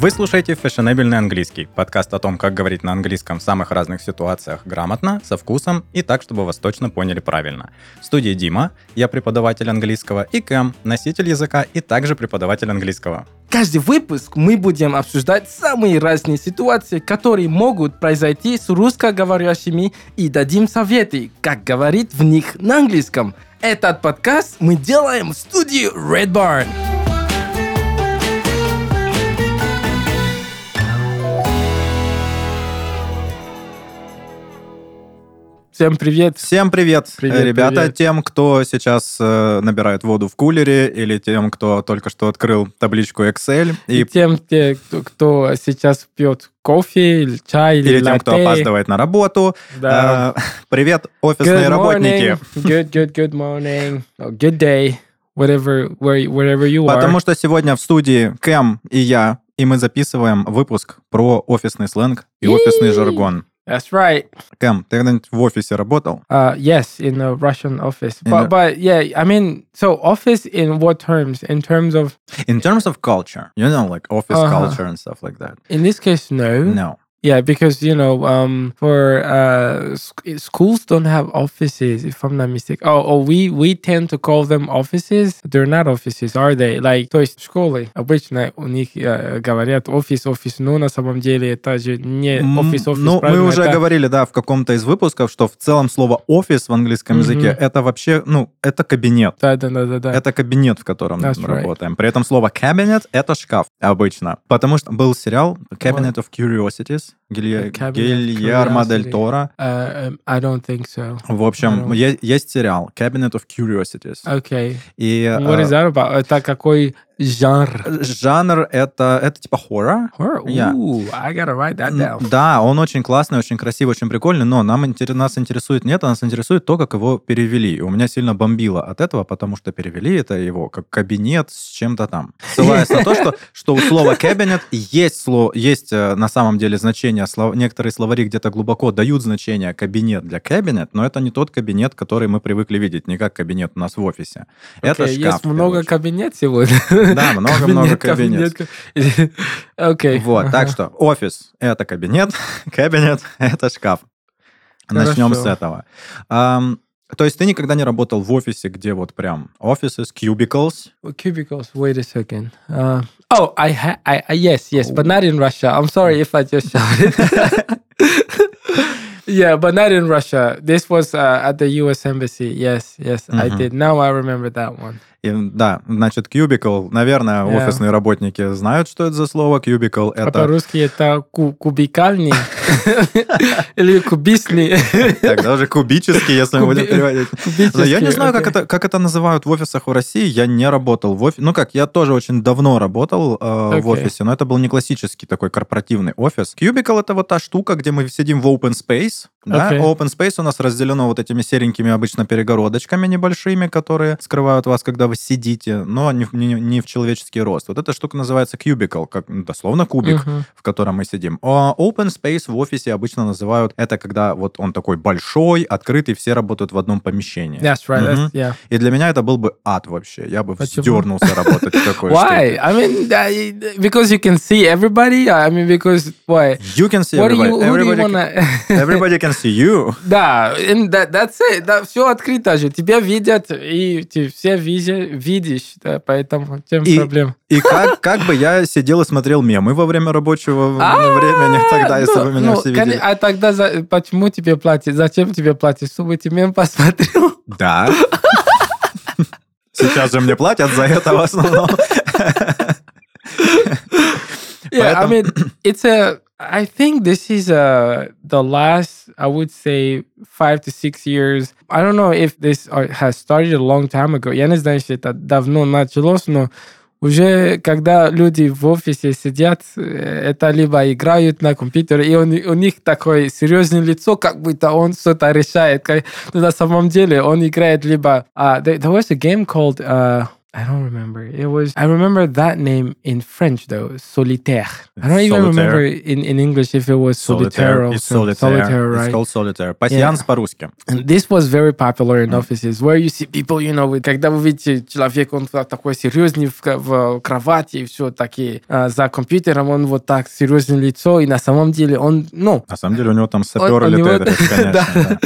Вы слушаете «Фешенебельный английский» — подкаст о том, как говорить на английском в самых разных ситуациях грамотно, со вкусом и так, чтобы вас точно поняли правильно. В студии Дима, я преподаватель английского, и Кэм, носитель языка и также преподаватель английского. Каждый выпуск мы будем обсуждать самые разные ситуации, которые могут произойти с русскоговорящими и дадим советы, как говорить в них на английском. Этот подкаст мы делаем в студии Red Barn. Всем привет. Всем привет, Привет, ребята, привет. тем, кто сейчас э, набирает воду в кулере, или тем, кто только что открыл табличку Excel, И, и, тем, те, кто, кто сейчас пьет кофе или чай или, или тем, кто латте. опаздывает на работу. Да. Э, привет, офисные Good работники. morning. Good, good, good morning. Or good day. Whatever, where, wherever you are. Потому что сегодня в студии Кэм и я, и мы записываем выпуск про офисный сленг и офисный жаргон. That's right. Кэм, ты когда-нибудь в офисе работал? Uh, yes, in a Russian office. In But, a- but yeah, I mean, so office in what terms? In terms of, In terms of culture, you know, like office Uh-huh. culture and stuff like that. in this case, no. No. Yeah, because you know, um, for uh, sc- schools don't have offices, if I'm not mistaken. Oh, oh, we we tend to call them offices. They're not offices, are they? Like, то есть школы обычно у них э, говорят офис, офис, но на самом деле это же не офис, офис. Ну, мы уже Это- говорили, да, в каком-то из выпусков, что в целом слово офис в английском Мгм. языке это вообще, ну, это кабинет. Да, да, да, да, да. Это кабинет, в котором That's мы right. работаем. При этом слово cabinet это шкаф обычно. Потому что был сериал Cabinet of Curiosities Of Гильермо дель. Торо. Uh, um, I don't think so. В общем, есть сериал Cabinet of Curiosities. Okay. И What э, is that about? Это какой жанр? жанр это, это типа хоррор. Horror? Yeah. Ooh, I gotta write that down. Да, он очень классный, очень красивый, очень прикольный, но нам нас интересует нет, а нас интересует то, как его перевели. И у меня сильно бомбило от этого, потому что перевели это его как кабинет с чем-то там. Ссылаясь на то, что, что у слова кабинет есть, слово, есть э, на самом деле значение, слов- некоторые словари где-то глубоко дают значение кабинет для кабинет, но это не тот кабинет, который мы привыкли видеть, не как кабинет у нас в офисе. Это Окей, шкаф. Есть много кабинет сегодня. Да, много-много кабинет. Окей. Вот, так что офис — это кабинет, кабинет — это шкаф. Начнем с этого. То есть ты никогда не работал в офисе, где вот прям offices, cubicles? Cubicles. Wait a second. Uh, oh, I, ha- I, I yes, yes, but not in Russia. I'm sorry if I just shouted. yeah, but not in Russia. This was uh, at the U.S. embassy. Yes, yes, I Mhm. did. Now I remember that one. И, да, значит, cubicle, наверное, Yeah. офисные работники знают, что это за слово. Cubicle — А это... по-русски это ку- кубикальный или кубисный. Тогда уже кубический, если мы будем переводить. Но я не знаю, как это, как это называют в офисах в России. Я не работал в офисе. Ну как, я тоже очень давно работал э, в офисе, но это был не классический такой корпоративный офис. Cubicle — это вот та штука, где мы сидим в open space. Да? Окей. Open space у нас разделено вот этими серенькими обычно перегородочками небольшими, которые скрывают вас, когда вы сидите, но не, не, не в человеческий рост. Вот эта штука называется cubicle, как ну, дословно кубик Мгм. в котором мы сидим. А open space в офисе обычно называют это, когда вот он такой большой, открытый, все работают в одном помещении. That's right. That's, Мгм. yeah. И для меня это был бы ад вообще. Я бы Почему? вздернулся работать в такой Why? I mean, because you can see everybody. I mean, because why? You can see everybody. everybody, can, can see you. Да, and that, that's it. Да, все открыто же. Тебя видят, и ты все види- видишь. Да, поэтому чем И- проблем? И как, как бы я сидел и смотрел мемы во время рабочего времени тогда, если Ну, бы меня ну, все видели. А тогда почему тебе платят? Зачем тебе платят? Чтобы ты мем посмотрел? Да. Сейчас же мне платят за это в основном. Yeah, I mean, it's a. I think this is uh the last, I would say, five to six years. I don't know if this uh, has started a long time ago. Я не знаю, если это давно началось, но уже когда люди в офисе сидят, э, это либо играют на компьютере, и он- у них такое серьезное лицо, как будто он что-то решает. Как- но на самом деле он играет либо... Uh, there, there was a game called uh, I don't remember. It was I remember that name in French though, solitaire. I don't even Solitaire. remember in, in English if it was solitaire or It's some- solitaire. right? It's called solitaire. Пассианс по-русски. And this was very popular in offices where you see people, you know, вы- когда вы видите человека, он такой серьезный в, в кровати и все такие а, за компьютером, он вот так серьезное лицо, и на самом деле он, ну, На самом деле у него там сапер у него- летает бесконечно. Да. да.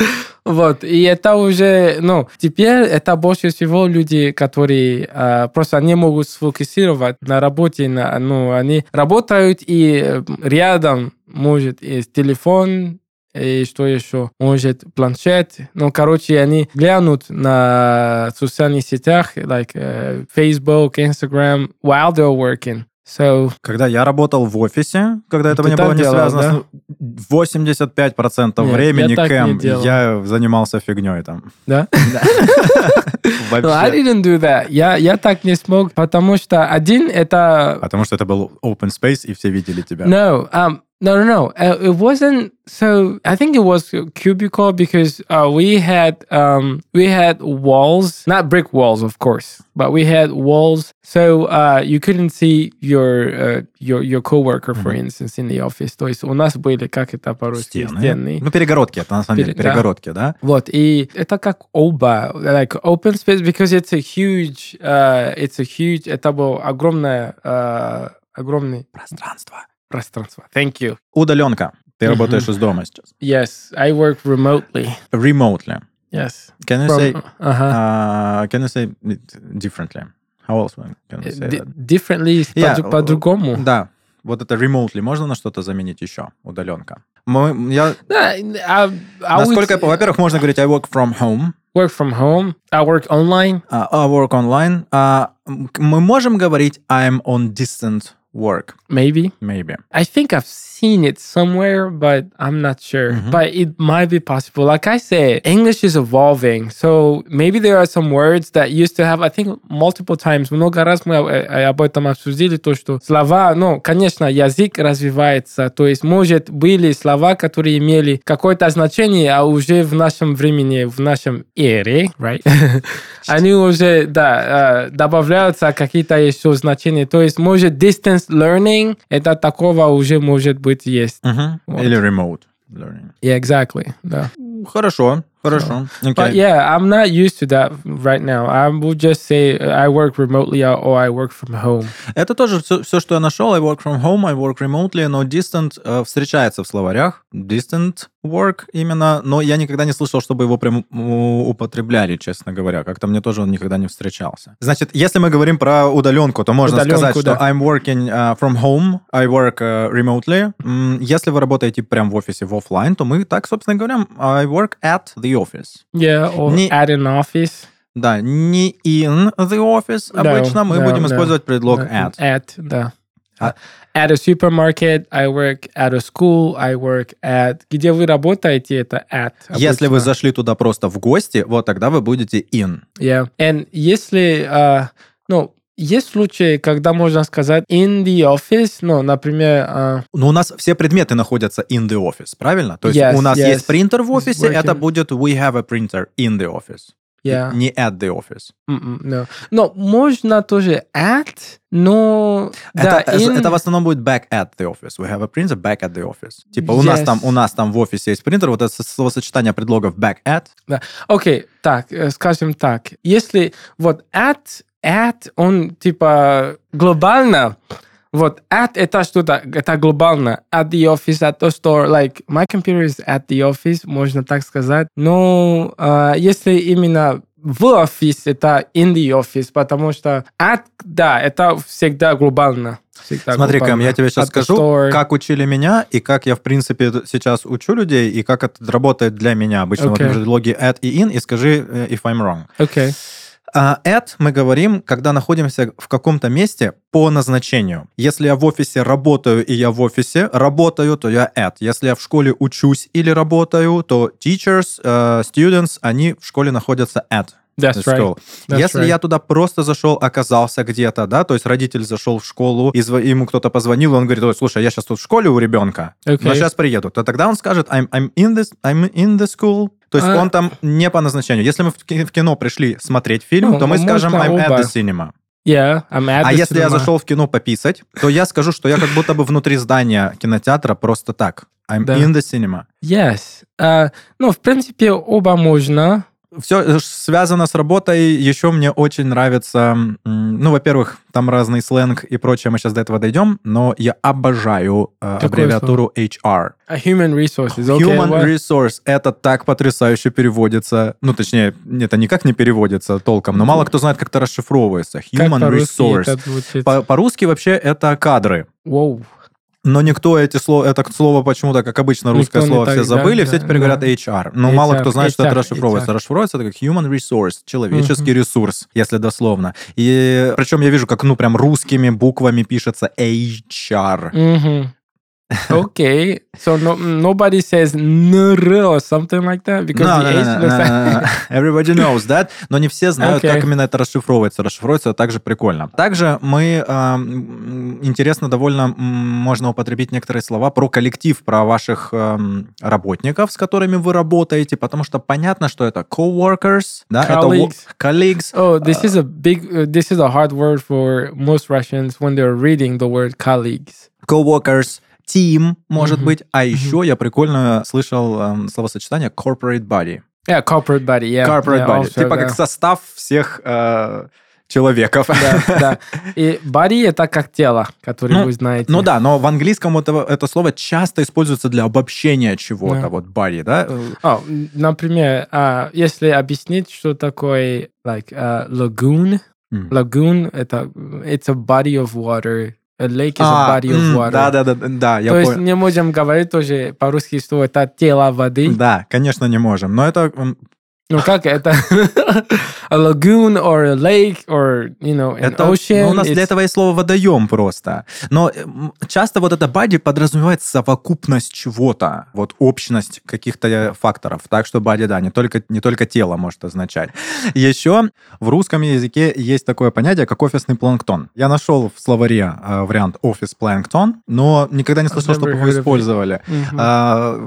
Вот, и это уже, ну, теперь это больше всего люди, которые просто не могут сфокусировать на работе, на, ну, они работают и рядом может есть телефон, и что еще? Может, планшет. Ну, короче, они глянут на социальных сетях, like э, Facebook, Instagram, while they're working. So, Когда я работал в офисе, когда этого Ты не было не делал, связано, да? с- ну, 85% Нет, времени я Кэм, я занимался фигней там. да? No, I Вообще. didn't do that. Я, я так не смог, потому что один это Потому что это был open space, и все видели тебя. No, um, no, no, no. Uh, it wasn't. So I think it was a cubicle because uh, we had um, we had walls, not brick walls, of course, but we had walls. So uh, you couldn't see your uh, your your coworker, for instance, in the office. То есть у нас были как это по-русски Стены. стены. Ну, перегородки, это на самом деле Пере- да. перегородки, да? Вот, и это как оба, like open space, because it's a huge, uh, it's a huge, это было огромное, uh, огромное Пространство. Пространство. Thank you. Удаленка. Ты Мгм. работаешь из дома сейчас. Yes, I work remotely. Remotely. Yes. Can you From- say, uh-huh. uh, can you say it differently? How else can you say that? differently Yeah, по- по-другому. Да. Вот это remotely можно на что-то заменить еще? Удаленка. Мы, я, Да, I, I would насколько, say- во-первых, можно говорить I work from home, work from home. I work online. а, I work online. А, м, мы можем говорить I'm on distant work, Maybe. maybe. I think I've seen it somewhere, but I'm not sure. Mhm. But it might be possible. Like I said, English is evolving. So maybe there are some words that used to have, I think, multiple times. Много раз мы э, э, об этом обсудили, то, что слова, ну, конечно, язык развивается. То есть, может, были слова, которые имели какое-то значение, а уже в нашем времени, в нашем эре, right? Они уже, да, э, добавляются какие-то еще значения. То есть, может, distance learning, это такого уже может быть есть. Мгм. Вот. Или remote learning. Yeah, exactly. Да. Хорошо, хорошо. But Окей. yeah, I'm not used to that right now. I would just say I work remotely or I work from home. Это тоже все, что я нашел. I work from home, I work remotely, но distant э, встречается в словарях. Distant work именно, но я никогда не слышал, чтобы его прям употребляли, честно говоря. Как-то мне тоже он никогда не встречался. Значит, если мы говорим про удаленку, то можно Удаленку, сказать, что да. I'm working э, from home, I work э, remotely. М, Если вы работаете прям в офисе, в офлайн, то мы так, собственно, говорим I work at the office. Yeah, or Не- at an office. Да, не in the office No, обычно, мы no, будем no. использовать предлог Uh, at. At, да. А- At a supermarket, I work at a school, I work at... Где вы работаете, это at. Если вы обычно. зашли туда просто в гости, вот тогда вы будете in. Yeah. And если, uh, ну, есть случаи, когда можно сказать in the office, ну, например, uh, Но у нас все предметы находятся in the office, правильно? То есть Yes, у нас yes. есть принтер в офисе, это будет we have a printer in the office. yeah. Не at the office. Mm-mm, no. Но можно тоже at, но... да, это, in- это в основном будет back at the office. We have a printer back at the office. Типа у нас Yes. там у нас там в офисе есть принтер, вот это словосочетание предлогов back at. Окей, так, э, скажем так. Если вот at, at, он типа глобально, вот at это что-то, это глобально. At the office, at the store, like my computer is at the office, можно так сказать. Но э, если именно в офис, это in the office, потому что at, да, это всегда глобально. Всегда Смотри, Кэм, глобально. я тебе сейчас At скажу, store. как учили меня, и как я, в принципе, сейчас учу людей, и как это работает для меня. Обычно вот Окей. предлоги at и in, и скажи, э, if I'm wrong. Окей. А at мы говорим, когда находимся в каком-то месте по назначению. Если я в офисе работаю, и я в офисе работаю, то я at. Если я в школе учусь или работаю, то teachers, э, students, они в школе находятся at. That's the right. school. That's Если right. я туда просто зашел, оказался где-то, да, то есть родитель зашел в школу, и ему кто-то позвонил, и он говорит, ой, слушай, я сейчас тут в школе у ребенка, Окей. но сейчас приеду, то тогда он скажет, I'm, I'm, in, this, I'm in the school. То есть А- он там не по назначению. Если мы в ки- в кино пришли смотреть фильм, Ну, то мы скажем I'm at the cinema. Yeah, I'm at А the если я cinema. зашел в кино пописать, то я скажу, что я как будто бы внутри здания кинотеатра просто так. I'm Да. in the cinema. Yes. А, ну, в принципе, оба можно. Все связано с работой. Еще мне очень нравится, ну, во-первых, там разный сленг и прочее, мы сейчас до этого дойдем, но я обожаю э, аббревиатуру HR. А human resources. Okay, Human what? resource. Это так потрясающе переводится. Ну, точнее, это никак не переводится толком, но мало кто знает, как это расшифровывается. Как Human по-русски resource. это звучит? По- По-русски вообще это кадры. Воу. Но никто эти слова, это слово почему-то, как обычно, русское Никто слово так, все да, забыли, да, все теперь говорят да. HR. Но мало HR, кто знает, что это HR, расшифровывается. HR. Расшифровывается это как human resource, человеческий ресурс, если дословно. И причем я вижу, как, ну, прям русскими буквами пишется HR. Mm-hmm. Okay, so no, nobody says nr or something like that because No, the no, no, no, no, no. Everybody knows that, но не все знают, Okay. как именно это расшифровывается. Расшифровывается также прикольно. Также мы, эм, интересно довольно, можно употребить некоторые слова про коллектив, про ваших эм, работников, с которыми вы работаете, потому что понятно, что это coworkers, да, это wo- Colleagues. colleagues, Oh, this is a big. Uh, this is a hard word for most Russians when they're reading the word colleagues. coworkers, team, может Мгм. быть. А еще я прикольно слышал эм, словосочетание corporate body. Yeah, corporate body. Yeah, Corporate yeah, body. also, Типа да. как состав всех э, человеков. Да, да. И body это как тело, которое Ну, вы знаете. Ну да, но в английском это, это слово часто используется для обобщения чего-то, Да. вот body, да? Э, О, м, например, а, если объяснить, что такое like uh, lagoon, М. lagoon это it's a body of water. A lake is А, a body of м, water. Да, да, да, да, я То есть не можем говорить тоже по-русски, что это тело воды. Да, конечно, не можем. Но это Ну как это? a lagoon or a lake or, you know, an Это, ocean. ну, у нас для it's- этого есть слово водоем просто. Но часто вот это бади подразумевает совокупность чего-то, вот общность каких-то э, факторов. Так что бади, да, не только, не только тело может означать. Еще в русском языке есть такое понятие, как офисный планктон. Я нашел в словаре э, вариант офис планктон, но никогда не слышал, чтобы его использовали. Мгм. А,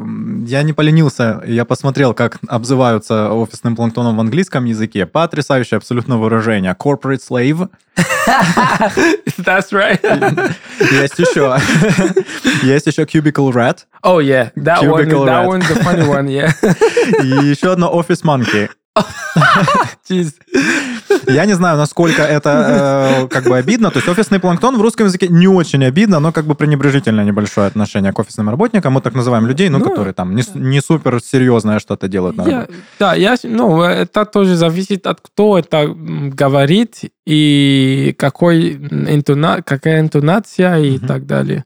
я не поленился, я посмотрел, как обзываются офисным планктоном в английском языке. Потрясающее абсолютно выражение. Corporate slave. That's right. Есть еще. Есть еще cubicle rat. oh yeah, that one. That one's the funny one. Yeah. И еще одно office monkey. Я не знаю, насколько это э, как бы обидно. То есть офисный планктон в русском языке не очень обидно, но как бы пренебрежительное небольшое отношение к офисным работникам. Мы так называем людей, ну, Ну, которые там не, не супер серьезное что-то делают Я- да, я, ну, это тоже зависит от кто это говорит и какой интона, какая интонация и Мгм. так далее.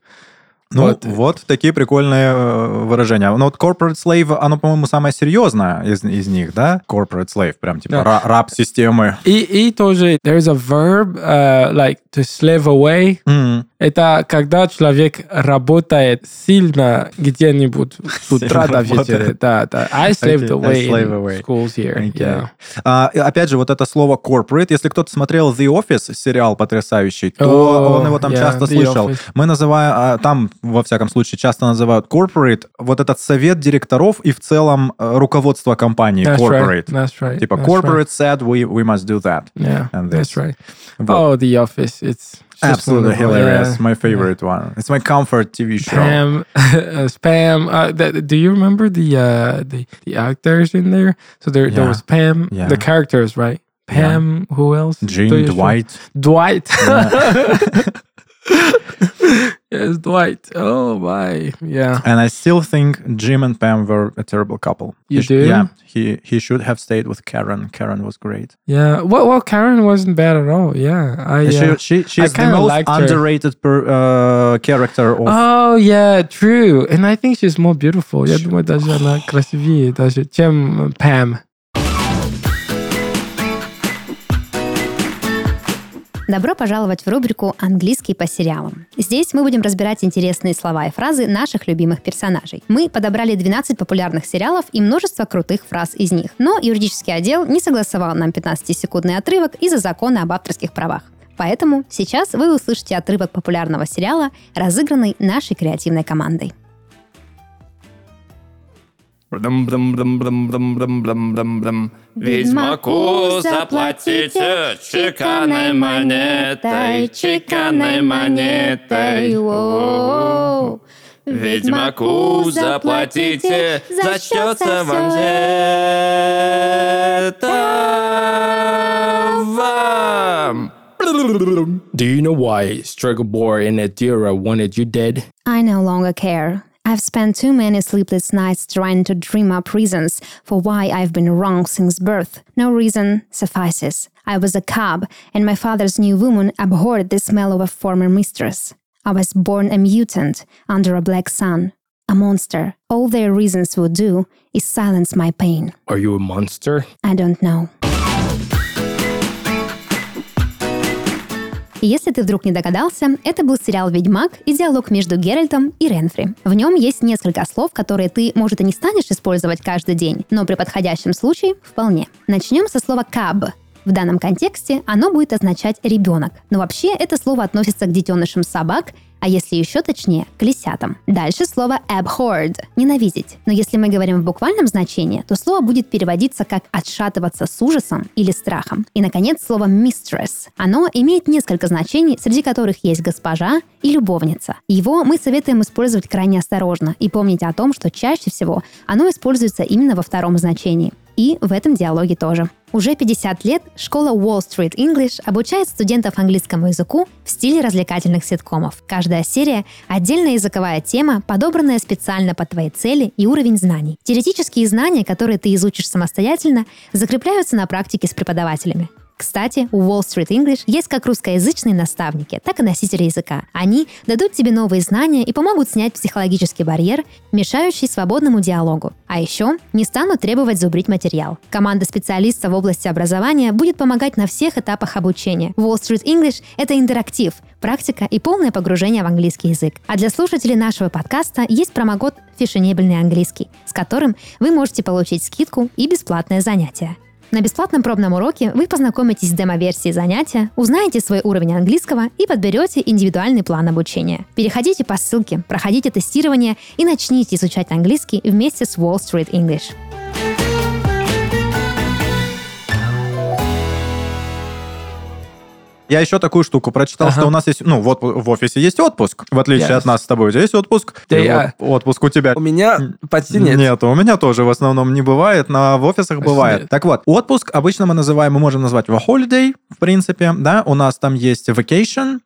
Ну, Вот. вот. такие прикольные э, выражения. Но вот corporate slave, оно, по-моему, самое серьезное из, из них, да? Corporate slave, прям типа Да. ра- раб системы. И, и тоже there's a verb uh, like to slave away. М, Это когда человек работает сильно где-нибудь с утра до вечера. Да, да. I slaved Okay, I away slave in schools here. Yeah. А, опять же, вот это слово corporate, если кто-то смотрел The Office, сериал потрясающий, то О, он его там yeah, часто The слышал. Office. Мы называем, а, там, во всяком случае, часто называют corporate, вот этот совет директоров и в целом э, руководство компании That's corporate. right. That's right. Типа that's corporate said we, we must do that. Right. Yeah, and that's this. right. Вот. Oh, The Office. It's Absolutely hilarious. Yeah. My favorite one. It's my comfort TV show. Pam, uh, Spam. Uh, th- do you remember the uh, the the actors in there? So there there was Pam. Yeah. The characters, right? Yeah. Pam. Who else? Gene, you show- Dwight. Dwight. yes, Dwight. Oh my. Yeah. And I still think Jim and Pam were a terrible couple. You He sh- do? Yeah. He, he should have stayed with Karen. Karen was great. Yeah. Well, well, Karen wasn't bad at all. Yeah. I. Uh, She, she, she's the kinda most liked her. underrated per, uh, character of... Oh yeah, true. And I think she's more beautiful. Я думаю, даже она красивее, даже чем Пам. Добро пожаловать в рубрику «Английский по сериалам». Здесь мы будем разбирать интересные слова и фразы наших любимых персонажей. Мы подобрали 12 популярных сериалов и множество крутых фраз из них. Но юридический отдел не согласовал нам 15-секундный отрывок из-за закона об авторских правах. Поэтому сейчас вы услышите отрывок популярного сериала, разыгранный нашей креативной командой. Брам-брам-брам-брам-брам-брам-брам-брам. Ведьмаку заплатите чеканной монетой, чеканной монетой. О-о-о. Ведьмаку заплатите, зачтется вам это вам. Do you know why Strugglebore and Adira wanted you dead? I no longer care. I've spent too many sleepless nights trying to dream up reasons for why I've been wrong since birth. No reason suffices. I was a cub, and my father's new woman abhorred the smell of a former mistress. I was born a mutant under a black sun, a monster. All their reasons would do is silence my pain. Are you a monster? I don't know. Если ты вдруг не догадался, это был сериал «Ведьмак» и диалог между Геральтом и Ренфри. В нем есть несколько слов, которые ты, может, и не станешь использовать каждый день, но при подходящем случае вполне. Начнем со слова «каб», в данном контексте оно будет означать ребенок, но вообще это слово относится к детенышам собак, а если еще точнее, к лисятам. Дальше слово abhorred – ненавидеть. Но если мы говорим в буквальном значении, то слово будет переводиться как отшатываться с ужасом или страхом. И, наконец, слово mistress. Оно имеет несколько значений, среди которых есть госпожа и любовница. Его мы советуем использовать крайне осторожно и помнить о том, что чаще всего оно используется именно во втором значении. И в этом диалоге тоже. Уже 50 лет школа Wall Street English обучает студентов английскому языку в стиле развлекательных ситкомов. Каждая серия – отдельная языковая тема, подобранная специально под твои цели и уровень знаний. Теоретические знания, которые ты изучишь самостоятельно, закрепляются на практике с преподавателями. Кстати, у Wall Street English есть как русскоязычные наставники, так и носители языка. Они дадут тебе новые знания и помогут снять психологический барьер, мешающий свободному диалогу. А еще не станут требовать зубрить материал. Команда специалистов в области образования будет помогать на всех этапах обучения. Wall Street English — это интерактив, практика и полное погружение в английский язык. А для слушателей нашего подкаста есть промокод «Фешенебельный английский», с которым вы можете получить скидку и бесплатное занятие. На бесплатном пробном уроке вы познакомитесь с демо-версией занятия, узнаете свой уровень английского и подберете индивидуальный план обучения. Переходите по ссылке, проходите тестирование и начните изучать английский вместе с Wall Street English. Я еще такую штуку прочитал, Ага. что у нас есть, ну, вот в офисе есть отпуск, в отличие Yes. от нас с тобой. У тебя есть отпуск? Да И я- Отпуск у тебя У меня почти нет. Нет, у меня тоже в основном не бывает, но в офисах Почти бывает. нет. Так вот, отпуск обычно мы называем, мы можем назвать его holiday, в принципе, да, у нас там есть vacation,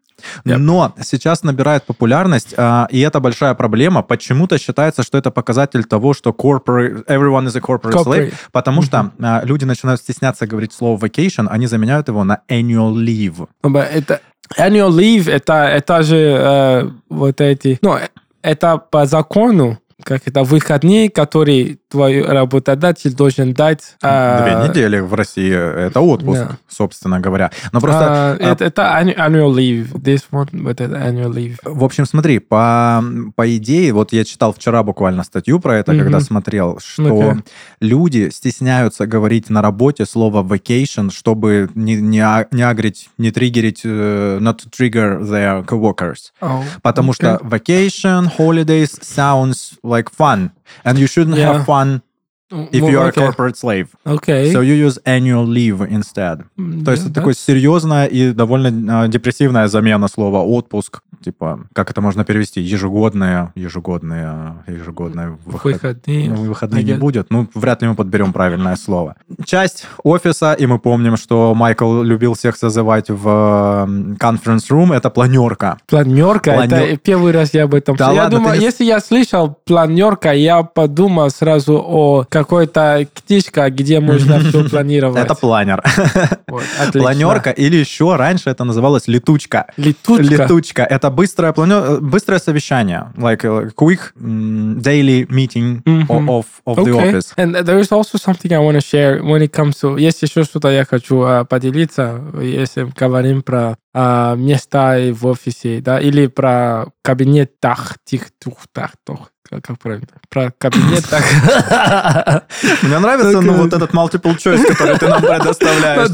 Yep. но сейчас набирает популярность, а, и это большая проблема. Почему-то считается, что это показатель того, что corporate, everyone is a corporate, slave, Corporate. потому что а, люди начинают стесняться говорить слово vacation, они заменяют его на annual leave. Ну, Это annual leave, это, это же э, вот эти... Ну, это по закону, как это, выходные, которые твой работодатель должен дать. а, Две недели в России это отпуск, Да. собственно говоря. Но просто а, а, это, это annu- annual leave. This one, вот это annual leave. В общем, смотри, по, по идее, вот я читал вчера буквально статью про это, Мгм. когда смотрел, что Ну-ка. люди стесняются говорить на работе слово vacation, чтобы не, не, а- не агрить, не триггерить, э, not to trigger their coworkers. Oh, Потому что vacation, holidays sounds like fun. And you shouldn't Yeah. have fun if you are a corporate slave. Окей. So you use annual leave instead. То есть это такое серьезная и довольно а, депрессивная замена слова отпуск. Типа, как это можно перевести? Ежегодное, ежегодное, ежегодное выход- Выходные. Ну, выходные не будет. Ну, вряд ли мы подберем правильное слово. Часть офиса, и мы помним, что Майкл любил всех созывать в conference room, это планерка. Планерка, Планер- это первый раз я об этом Да. Я ладно, думаю, не- если я слышал планерка, я подумал сразу о какой-то книжке, где можно все планировать. Это планер. Вот. Планерка, или еще раньше это называлось летучка. Летучка. Летучка. Это быстрое, плане- быстрое совещание. Like a quick м, daily meeting Мгм. o- of, of the Okay. office. And there is also something I want to share when it comes to... Есть еще что-то я хочу а, поделиться, если говорим про а, места и в офисе, да, или про кабинетах, тих, тух, тах, тох. Как, правильно? Про кабинетах. Мне нравится, ну, вот этот multiple choice, который ты нам предоставляешь.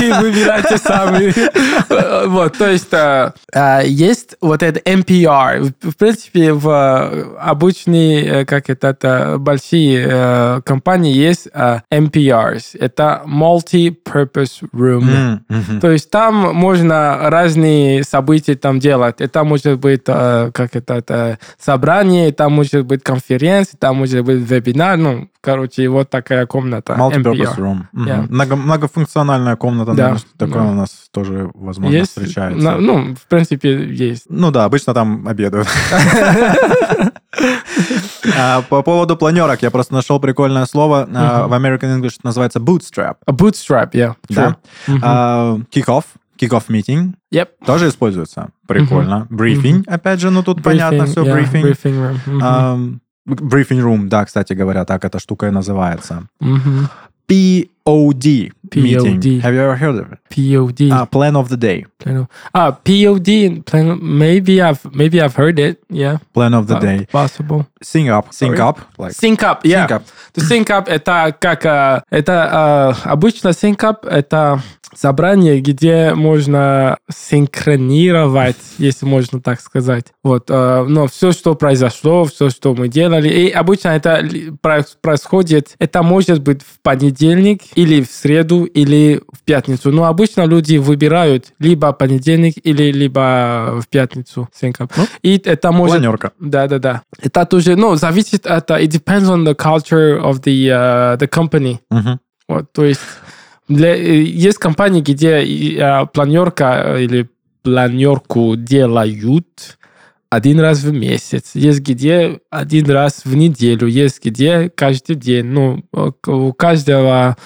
И выбирайте сами. Вот, то есть а, а, есть вот это NPR. В принципе, в обычные, э, как это, большие э, компании есть NPRs. Это Multi-Purpose Room. То есть там можно разные события там делать. Это может быть, э, как это, это собрание, там может быть конференция, там может быть вебинар. Ну, короче, вот такая комната. Multipurpose room. Yeah. Много- Многофункциональная комната, Да, наверное, что такое да. у нас тоже, возможно, Есть? встречается. На- ну, в принципе, есть. Ну да, обычно там обедают. А, По поводу планерок, я просто нашел прикольное слово. А, В American English называется bootstrap. Bootstrap, yeah. Да. А, Kick-off, kick-off meeting Yep. тоже используется. Прикольно. Брифинг, опять же, ну тут понятно Briefing, все, yeah, брифинг. briefing room. Мгм. Ам, Briefing room, да, кстати говоря, так эта штука и называется. Мгм. POD, meeting. POD. Have you ever heard of it? POD. А, plan of the day. Plan- Ah, POD. Plan, maybe I've maybe I've heard it. Yeah. Plan of the Uh, day. Possible. Sync up. Sync Sorry? up. Like, Sync up, yeah. Sync up. To sync up это как э, это э, обычно sync up это собрание, где можно синхронировать, если можно так сказать. Вот, э, но все, что произошло, все, что мы делали, и обычно это происходит, это может быть в понедельник или в среду или в пятницу. Но обычно люди выбирают либо понедельник или либо в пятницу sync up. Ну, и это может Планерка. да, да, да. Это тоже, ну, зависит от, it depends on the culture of the, uh, the company. Мгм. Вот, то есть для, э, есть компании, где а, планерка э, или планерку делают один раз в месяц. Есть где один раз в неделю. Есть где каждый день. Ну, э, у каждого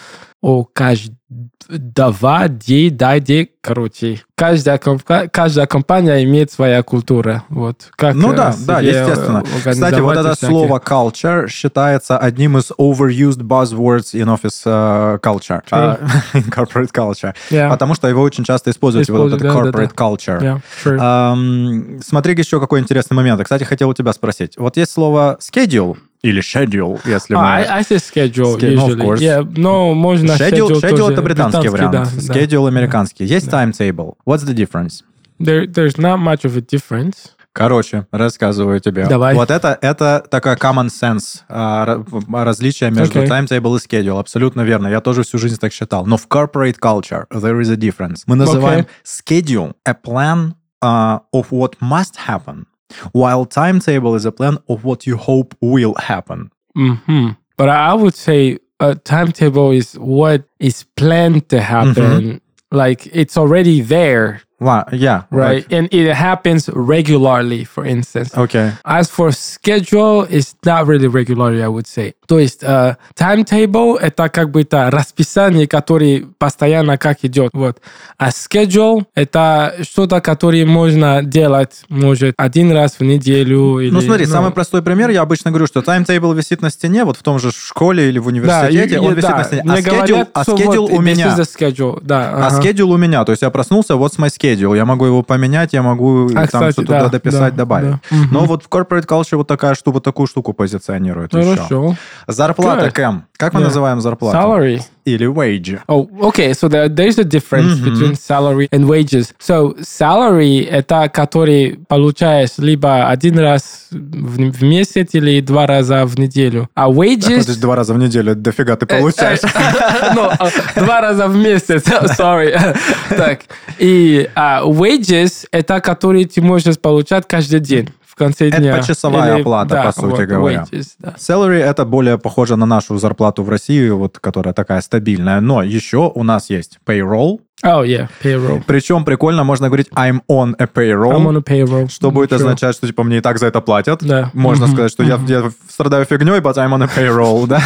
у каждого день, да, день, короче. Каждая, комп- каждая компания имеет своя культура. Вот. Как, Ну э, да, да, э, естественно. Кстати, вот это всякие. слово culture считается одним из overused buzzwords in office uh, culture, True. uh, in corporate culture, Yeah. потому что его очень часто используют, вот этот Используют, да, да, corporate culture. Yeah, sure. Ам, смотри, еще какой интересный момент. Кстати, хотел у тебя спросить. Вот есть слово schedule или schedule, если мы... А, I, I say schedule Ske- ну, of usually. course. Yeah, но можно Schedule, schedule, schedule тоже это британский вариант, да, да. schedule американский. Есть timetable. What's the difference? There, there's not much of a difference. Короче, рассказываю тебе. Давай. Вот это, это такая common sense а, ра- различие между Окей. timetable и schedule. Абсолютно верно. Я тоже всю жизнь так считал. Но в corporate culture there is a difference. Мы называем schedule a plan uh, of what must happen, while timetable is a plan of what you hope will happen. hmm But I would say a timetable is what is planned to happen. Mm-hmm. Like it's already there, Ла- yeah, right? And it happens regularly, for instance. Окей. As for schedule, it's not really regularly, I would say. То есть э, timetable — это как бы это расписание, которое постоянно как идет. Вот. А schedule — это что-то, которое можно делать, может, один раз в неделю. Или, Ну смотри, самый простой пример, я обычно говорю, что timetable висит на стене, вот в том же школе или в да, университете, и- он и- висит да, на стене. А schedule, говорят, а schedule вот у меня. schedule, да. А ага. schedule у меня, то есть я проснулся, what's my schedule, я могу его поменять, я могу А, там кстати, что-то да, дописать, да, добавить. да. Но вот в corporate culture вот такая штука, такую штуку позиционирует еще. Хорошо. Зарплата, Good. Кэм. Как мы Yeah. называем зарплату? Salary. Или wage. Oh, okay. So there, there's a difference Mhm. between salary and wages. So salary это который получаешь либо один раз в, в месяц или два раза в неделю. А Так, вот wages... здесь два раза в неделю, дофига ты получаешь. Ну, а, два раза в месяц, sorry. Так, и а, wages это который ты можешь получать каждый день конце Это дня. почасовая Или- оплата, да, по сути вот, говоря. wages, да. Salary это более похоже на нашу зарплату в России, вот, которая такая стабильная. Но еще у нас есть payroll. Oh, yeah, payroll. Причем прикольно можно говорить I'm on a payroll. I'm on a payroll. Что будет Sure. означать, что типа мне и так за это платят. Да. Можно Мгм, сказать, что я, мгм. я страдаю фигней, but I'm on a payroll, да?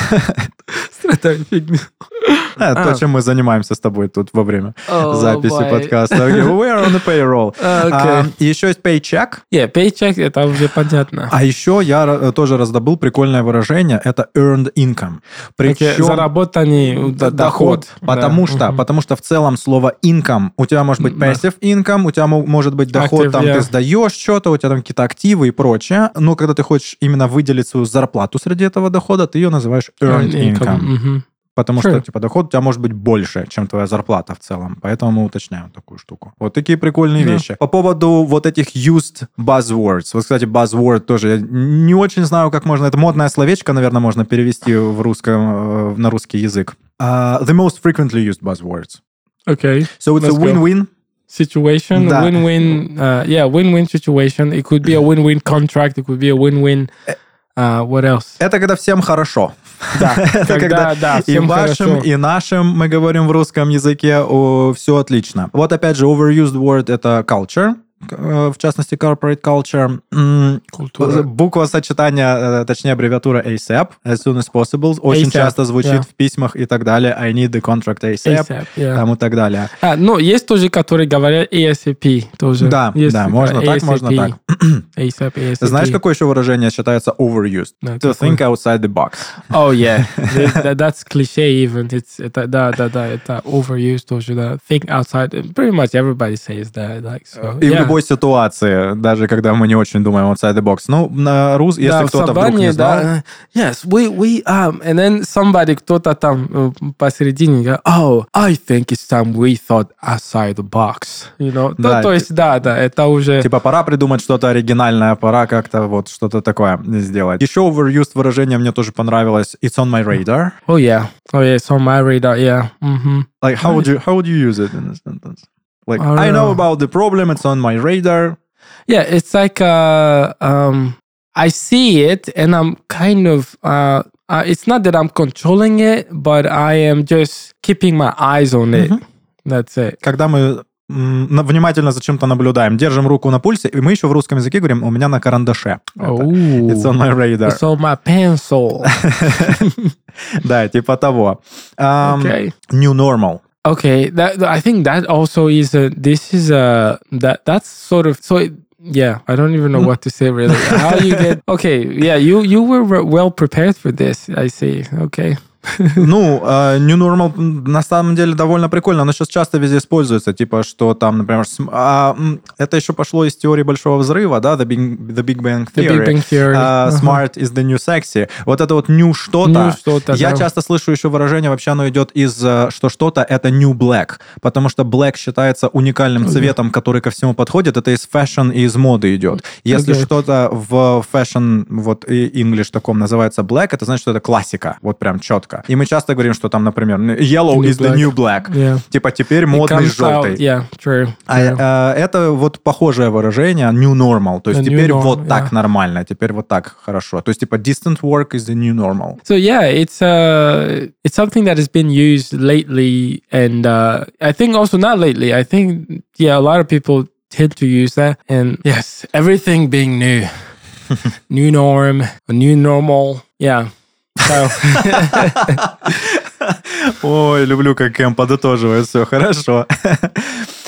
Страдаю фигню. А, То, чем мы занимаемся с тобой тут во время Oh, записи подкаста. We are on the payroll. А, еще есть paycheck. Yeah, paycheck, это уже понятно. А еще я ра- тоже раздобыл прикольное выражение. Это earned income. Причем... заработанный э, доход. Потому Да. что, потому что в целом слово income, у тебя может быть passive income, у тебя мо- может быть доход, Active, там yeah. ты сдаешь что-то, у тебя там какие-то активы и прочее. Но когда ты хочешь именно выделить свою зарплату среди этого дохода, ты ее называешь earned Earned income. Мгм. Потому True. что типа доход у тебя может быть больше, чем твоя зарплата в целом. Поэтому мы уточняем такую штуку. Вот такие прикольные Да. вещи. По поводу вот этих used buzzwords. Вот, кстати, buzzword тоже. Я не очень знаю, как можно... Это модное словечко, наверное, можно перевести в русском, э, на русский язык. А, the most frequently used buzzwords. Okay. So it's Let's a go. win-win. Situation, Да. win-win, uh, yeah, win-win situation. It could be a win-win contract. It could be a win-win. Uh, what else? Это когда всем хорошо. Да, Это когда, да, и всем вашим, хорошо. и нашим, мы говорим в русском языке, все отлично. Вот опять же, overused word — это culture, э, В частности, corporate culture. Культура. Буква сочетания, э, точнее, аббревиатура ASAP, as soon as possible, очень ASAP, часто звучит yeah. в письмах и так далее. I need the contract ASAP, ASAP, yeah. там и так далее. А, ну, есть тоже, которые говорят ASAP тоже. Да, Есть, да, можно так, можно ASAP. так. ASAP, ASAP. Знаешь, какое еще выражение считается overused? Да, To think outside the box. Oh, yeah. That- that's cliche even. It's, это, да, да, да, это overused тоже, да. Think outside. Pretty much everybody says that. Like, so, yeah. Любой ситуации, даже когда мы не очень думаем outside the box. Ну, на рус, если да, кто-то вдруг не знал, да. Yes, we, we, um, and then somebody, кто-то там э, посередине говорит, oh, I think it's time we thought outside the box. You know? Да, то, то есть, да, да, это уже... Типа пора придумать что-то оригинальное, пора как-то вот что-то такое сделать. Еще overused выражение мне тоже понравилось. It's on my radar. Oh, yeah. Oh, yeah, it's on my radar, yeah. Мгм. Like how would you how would you use it in a sentence? Like I don't I know about the problem. It's on my radar. Yeah, it's like uh, um, I see it, and I'm kind of. Uh, uh, it's not that I'm controlling it, but I am just keeping my eyes on it. That's it. Когда мы внимательно за чем-то наблюдаем, держим руку на пульсе, и мы еще в русском языке говорим, у меня на карандаше. Это. Oh, It's on my radar. it's on my pencil. Да, типа того. Um, okay. New normal. Okay. That I think that also is a. This is a that that's sort of so. It, yeah, I don't even know hmm. what to say really. How you get? Okay, yeah, you you were re- well prepared for this. I see. Okay. Ну, э, New Normal на самом деле довольно прикольно. Оно сейчас часто везде используется. Типа, что там, например, а, это еще пошло из теории Большого Взрыва, да, The Big, the Big Bang The Theory. Big Bang Theory. А, Ага. Smart is the new sexy. Вот это вот new что-то. New что-то, Я да. часто слышу еще выражение, вообще оно идет из, э, что что-то это new black, потому что black считается уникальным цветом, который ко всему подходит. Это из fashion и из моды идет. Если Окей. что-то в fashion, вот English таком называется black, это значит, что это классика, вот прям четко. И мы часто говорим, что там, например, yellow New is the black. new black. Yeah. Типа теперь модный желтый. Yeah, true. А, true. э, это вот похожее выражение new normal. То есть The теперь вот так yeah. нормально, теперь вот так хорошо. То есть типа distant work is the new normal. So yeah, it's uh it's something that has been used lately, and uh, I think also not lately. I think yeah, a lot of people tend to use that, and yes, everything being new, new norm, a new normal. Yeah. Ой, люблю, как Кэм подытоживает все хорошо.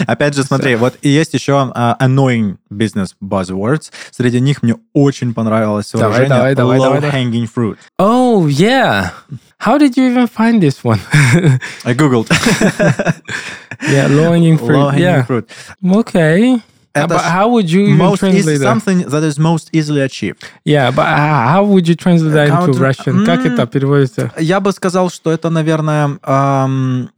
Опять же, смотри, вот и есть еще а, annoying business buzzwords. Среди них мне очень понравилось выражение давай, давай, давай, low hanging fruit. oh yeah, how did you even find this one? I googled. yeah, low hanging fruit. low hanging yeah. fruit. Okay. Это but how would you Most translate that? something that is most easily achieved. Yeah, but how, would you translate that into Russian? Как это переводится? Я бы сказал, что это, наверное,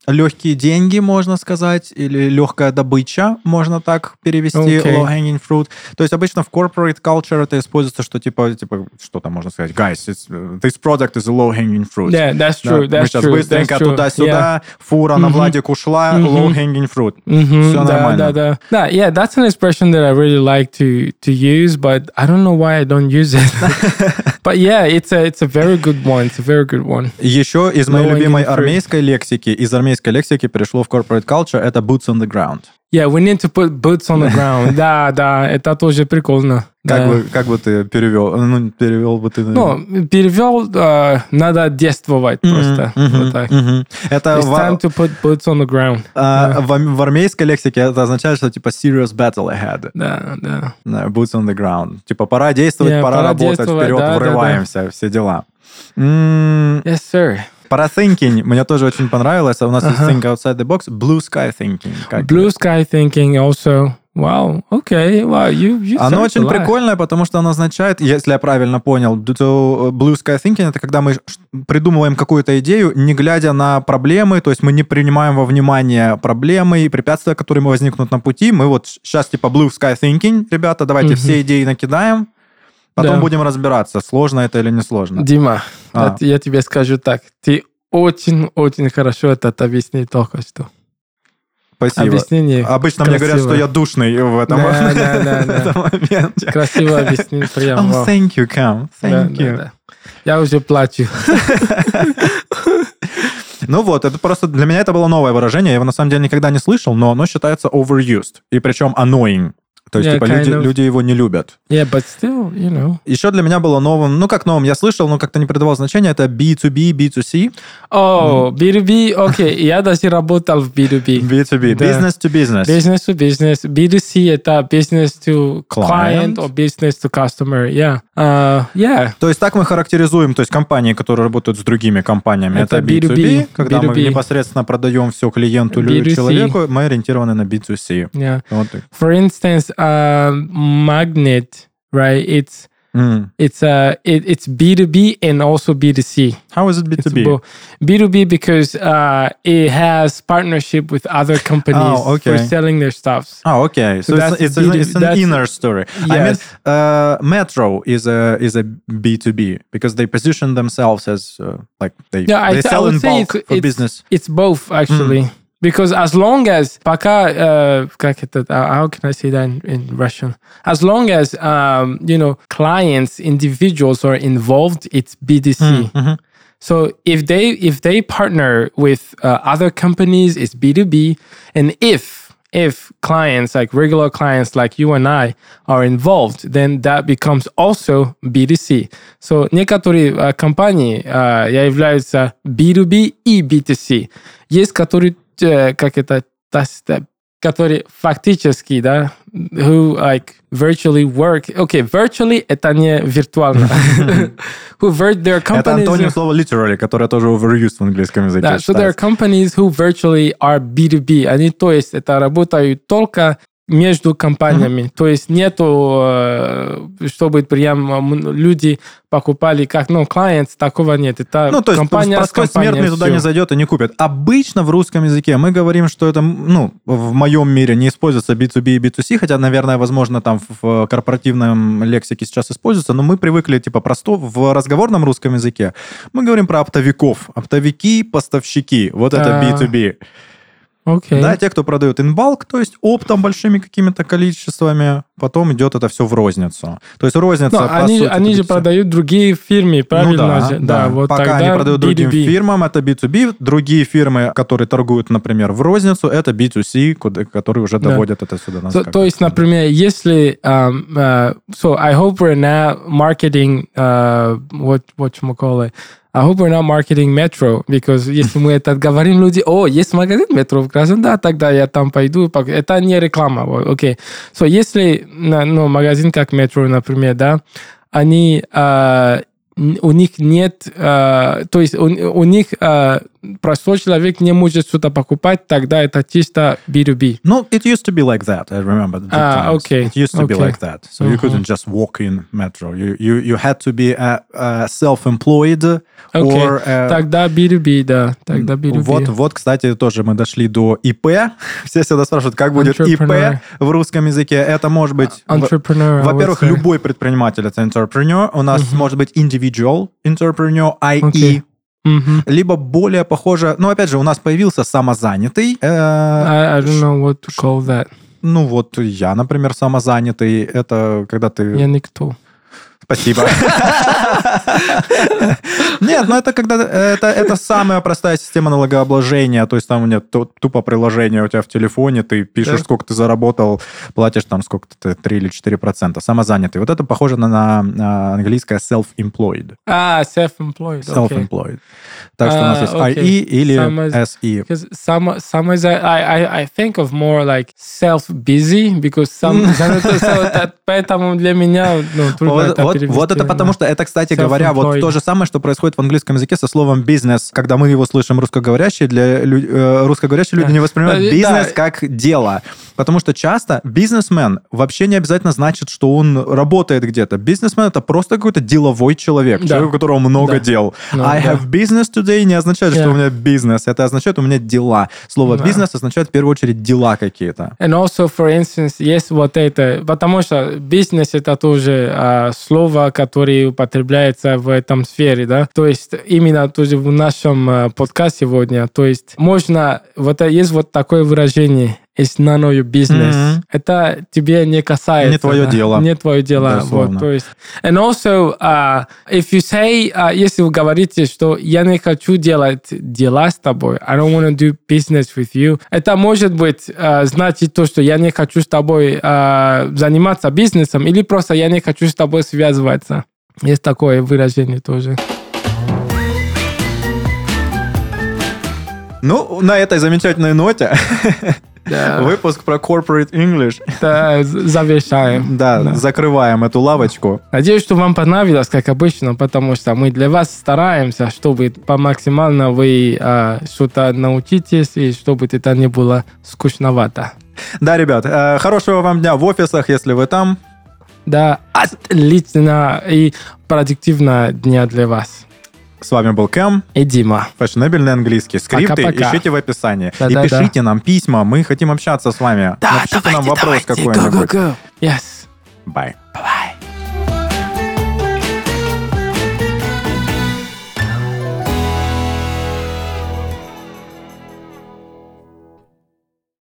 легкие деньги, можно сказать, или легкая добыча, можно так перевести, Окей. low hanging fruit. То есть обычно в corporate culture это используется, что типа, типа что там можно сказать, guys, it's, this product is a low hanging fruit. Yeah, that's Да, true. мы That's сейчас true. быстренько туда-сюда, фура на Мгм. Владик ушла, Мгм. low hanging fruit. Mhm, Всё да, нормально. да, да. Да, yeah, that's an expression that I really like to to use, but I don't know why I don't use it. but yeah, it's a it's a very good one. It's a very good one. Еще из моей Low hanging любимой fruit. армейской лексики, из армейской лексики перешло в corporate culture, это boots on the ground. Yeah, we need to put boots on the ground. Да, да, это тоже прикольно. Как, Да. бы, как бы ты перевел? Ну, перевел бы ты... Ну, перевел, э, надо действовать Мгм, просто. мгм, Вот так. мгм. Это It's в, time to put boots on the ground. а, в, ам- в армейской лексике это означает, что типа serious battle ahead. Да, да. Да, Boots on the ground. Типа пора действовать, Yeah, пора, пора работать, вперед, да, да, да. врываемся, все дела. М, Yes, sir. Про thinking мне тоже очень понравилось. А У нас есть think outside the box. Blue sky thinking. Blue sky thinking also. Wow. Okay. Wow. You you. Оно очень a lot. прикольное, потому что оно означает, если я правильно понял, то Blue Sky Thinking это когда мы придумываем какую-то идею, не глядя на проблемы, то есть мы не принимаем во внимание проблемы и препятствия, которые возникнут на пути. Мы вот сейчас типа Blue Sky Thinking, ребята, давайте Мгм. все идеи накидаем, потом Да. будем разбираться, сложно это или не сложно. Дима, А. я, тебе скажу так. Ты очень-очень хорошо это объяснил только что. Спасибо. Объяснение. Обычно мне говорят, красиво. что я душный в этом, Да, да, да, в да. этом моменте. Красиво объяснил прям. Oh, thank you, Cam. Да, Thank да, you. да. Я уже плачу. Ну вот, это просто для меня это было новое выражение. Я его на самом деле никогда не слышал, но оно считается overused. И причем annoying. То есть, Yeah, типа, люди, of. люди его не любят. Yeah, but still, you know. Еще для меня было новым, ну как новым, я слышал, но как-то не придавал значения, это B2B, B2C. О, B2B, окей. Я даже работал в B2B. B2B, Да. business to business. Business to business. B2C это business to Client. client or business to customer. Yeah. Uh, yeah. То есть так мы характеризуем, то есть компании, которые работают с другими компаниями, это, Это B2B, B2B, когда мы B2B. непосредственно продаем все клиенту, лю- B2C. человеку, мы ориентированы на B2C. Yeah. Вот. For instance, um, Magnet, right? It's М. it's uh it, it's B2B and also B2C. How is it B2B? B2B because uh, it has partnership with other companies Oh, okay. for selling their stuffs. Oh, okay. So, So it's, it's, B2B it's an inner story. I mean, uh, Metro is a is a B two B because they position themselves as uh, like they Yeah, I they th- I sell would in bulk for it's- business. It's both actually Because as long as пока, uh, как это, uh, how can I say that in, in Russian? As long as um, you know clients, individuals are involved, it's BDC. Mhm. So if they if they partner with uh, other companies, it's B two B, and if if clients like regular clients like you and I are involved, then that becomes also B2C. So некоторые uh, компании uh, являются B2B и B2C. Есть которые, э, как это, э, которые фактически, да, who like virtually work. Okay, virtually это не виртуально. who vir- their Это companies. антоним слова literally, которое тоже overused в английском языке. Да, so there are companies who virtually are B2B. Они, то есть, это работают только между компаниями. То есть нету, э, чтобы прям м, люди покупали как, ну, clients, такого нет. Это Ну, то есть компания простой компанией, смертный туда всё. не зайдет и не купит. Обычно в русском языке мы говорим, что это, ну, в моем мире не используется B2B и B2C, хотя, наверное, возможно, там в корпоративном лексике сейчас используется, но мы привыкли, типа, просто в разговорном русском языке мы говорим про оптовиков. Оптовики, поставщики. Вот это А. B2B. Окей. Да, те, кто продают инбалк, то есть оптом большими какими-то количествами, потом идет это все в розницу. То есть розница, Ну, по они, сути, они же всё- продают другие фирмы, правильно ну да, же? да. вот Пока они продают другим B2B. фирмам, это B2B. Другие фирмы, которые торгуют, например, в розницу, это B2C, куда- которые уже Да. доводят это сюда. нас So, то есть, например, если, um, uh, so I hope we're not marketing, uh, what what you call it. I hope we're not marketing Metro, because если мы это говорим, люди, о, есть магазин Метро в Красном, да, тогда я там пойду. и пок-». Это не реклама, окей. So, если, ну, магазин как Метро, например, да, они, н- у них нет, uh, то есть у, у них uh, простой человек не может что-то покупать, тогда это чисто B2B. No, it used to be like that. I remember. The Ah, times. okay, It used to be okay. like that. So you Mhm. couldn't just walk in metro. You you you had to be uh, uh, self-employed Окей. or uh, Тогда B2B, да. Тогда B2B. Вот, вот, кстати, тоже мы дошли до ИП. Все всегда спрашивают, как будет ИП в русском языке. Это может быть, Entrepreneur. Во-первых, любой предприниматель это entrepreneur. У нас может быть individual entrepreneur, IE. Окей. Мгм. Либо более похоже, ну, опять же, у нас появился самозанятый. э, I, I don't know what to call that. ну, вот я, например, самозанятый. Это когда ты... Я никто. Спасибо. Нет, ну это когда это, это самая простая система налогообложения, то есть там нет тупо приложение у тебя в телефоне, ты пишешь, Да. сколько ты заработал, платишь там сколько-то, 3 или 4 процента, самозанятый. Вот это похоже на, на, на английское self-employed. Ah, self-employed. Okay. Self-employed. Так что у нас А, есть окей. IE или. Самоз- SE. Some some is I, I I think of more like self-busy because some поэтому для меня ну, трудно Вот, это вот, вот это потому, что это, кстати говоря, вот Self-employed. то же самое, что происходит в английском языке со словом бизнес. Когда мы его слышим русскоговорящие, для лю- э, русскоговорящие люди Да. не воспринимают Да, бизнес да. как дело. Потому что часто бизнесмен вообще не обязательно значит, что он работает где-то. Бизнесмен это просто какой-то деловой человек, Да. человек, у которого много Да. дел. Ну, I да. have business today не означает, что Yeah. у меня бизнес. Это означает, у меня дела. Слово Да. бизнес означает в первую очередь дела какие-то. And also, for instance, есть вот это, потому что бизнес это тоже а, слово, которое употребляется в этом сфере, да. То есть именно тоже в нашем а, подкасте сегодня, то есть можно, вот э, есть вот такое выражение, it's none of your business. Мгм. Это тебе не касается. Не твое да. дело. Не твое дело. Безусловно. Вот, то есть, and also, а, if you say, а, если вы говорите, что я не хочу делать дела с тобой, I don't want to do business with you, это может быть а, значит то, что я не хочу с тобой а, заниматься бизнесом, или просто я не хочу с тобой связываться. Есть такое выражение тоже. Ну, на этой замечательной ноте Да, выпуск про corporate English. да, завершаем. Да, Да. закрываем эту лавочку. Надеюсь, что вам понравилось, как обычно, потому что мы для вас стараемся, чтобы по максимально вы а, что-то научитесь и чтобы это не было скучновато. Да, ребят, э, хорошего вам дня в офисах, если вы там. Да, отлично и продуктивного дня для вас. С вами был Кэм, И Дима. фэшнобельный английский. Скрипты Пока-пока. ищите в описании. И Да-да-да. пишите нам письма, мы хотим общаться с вами. Напишите нам вопрос какой-нибудь. Yes. Bye. Bye.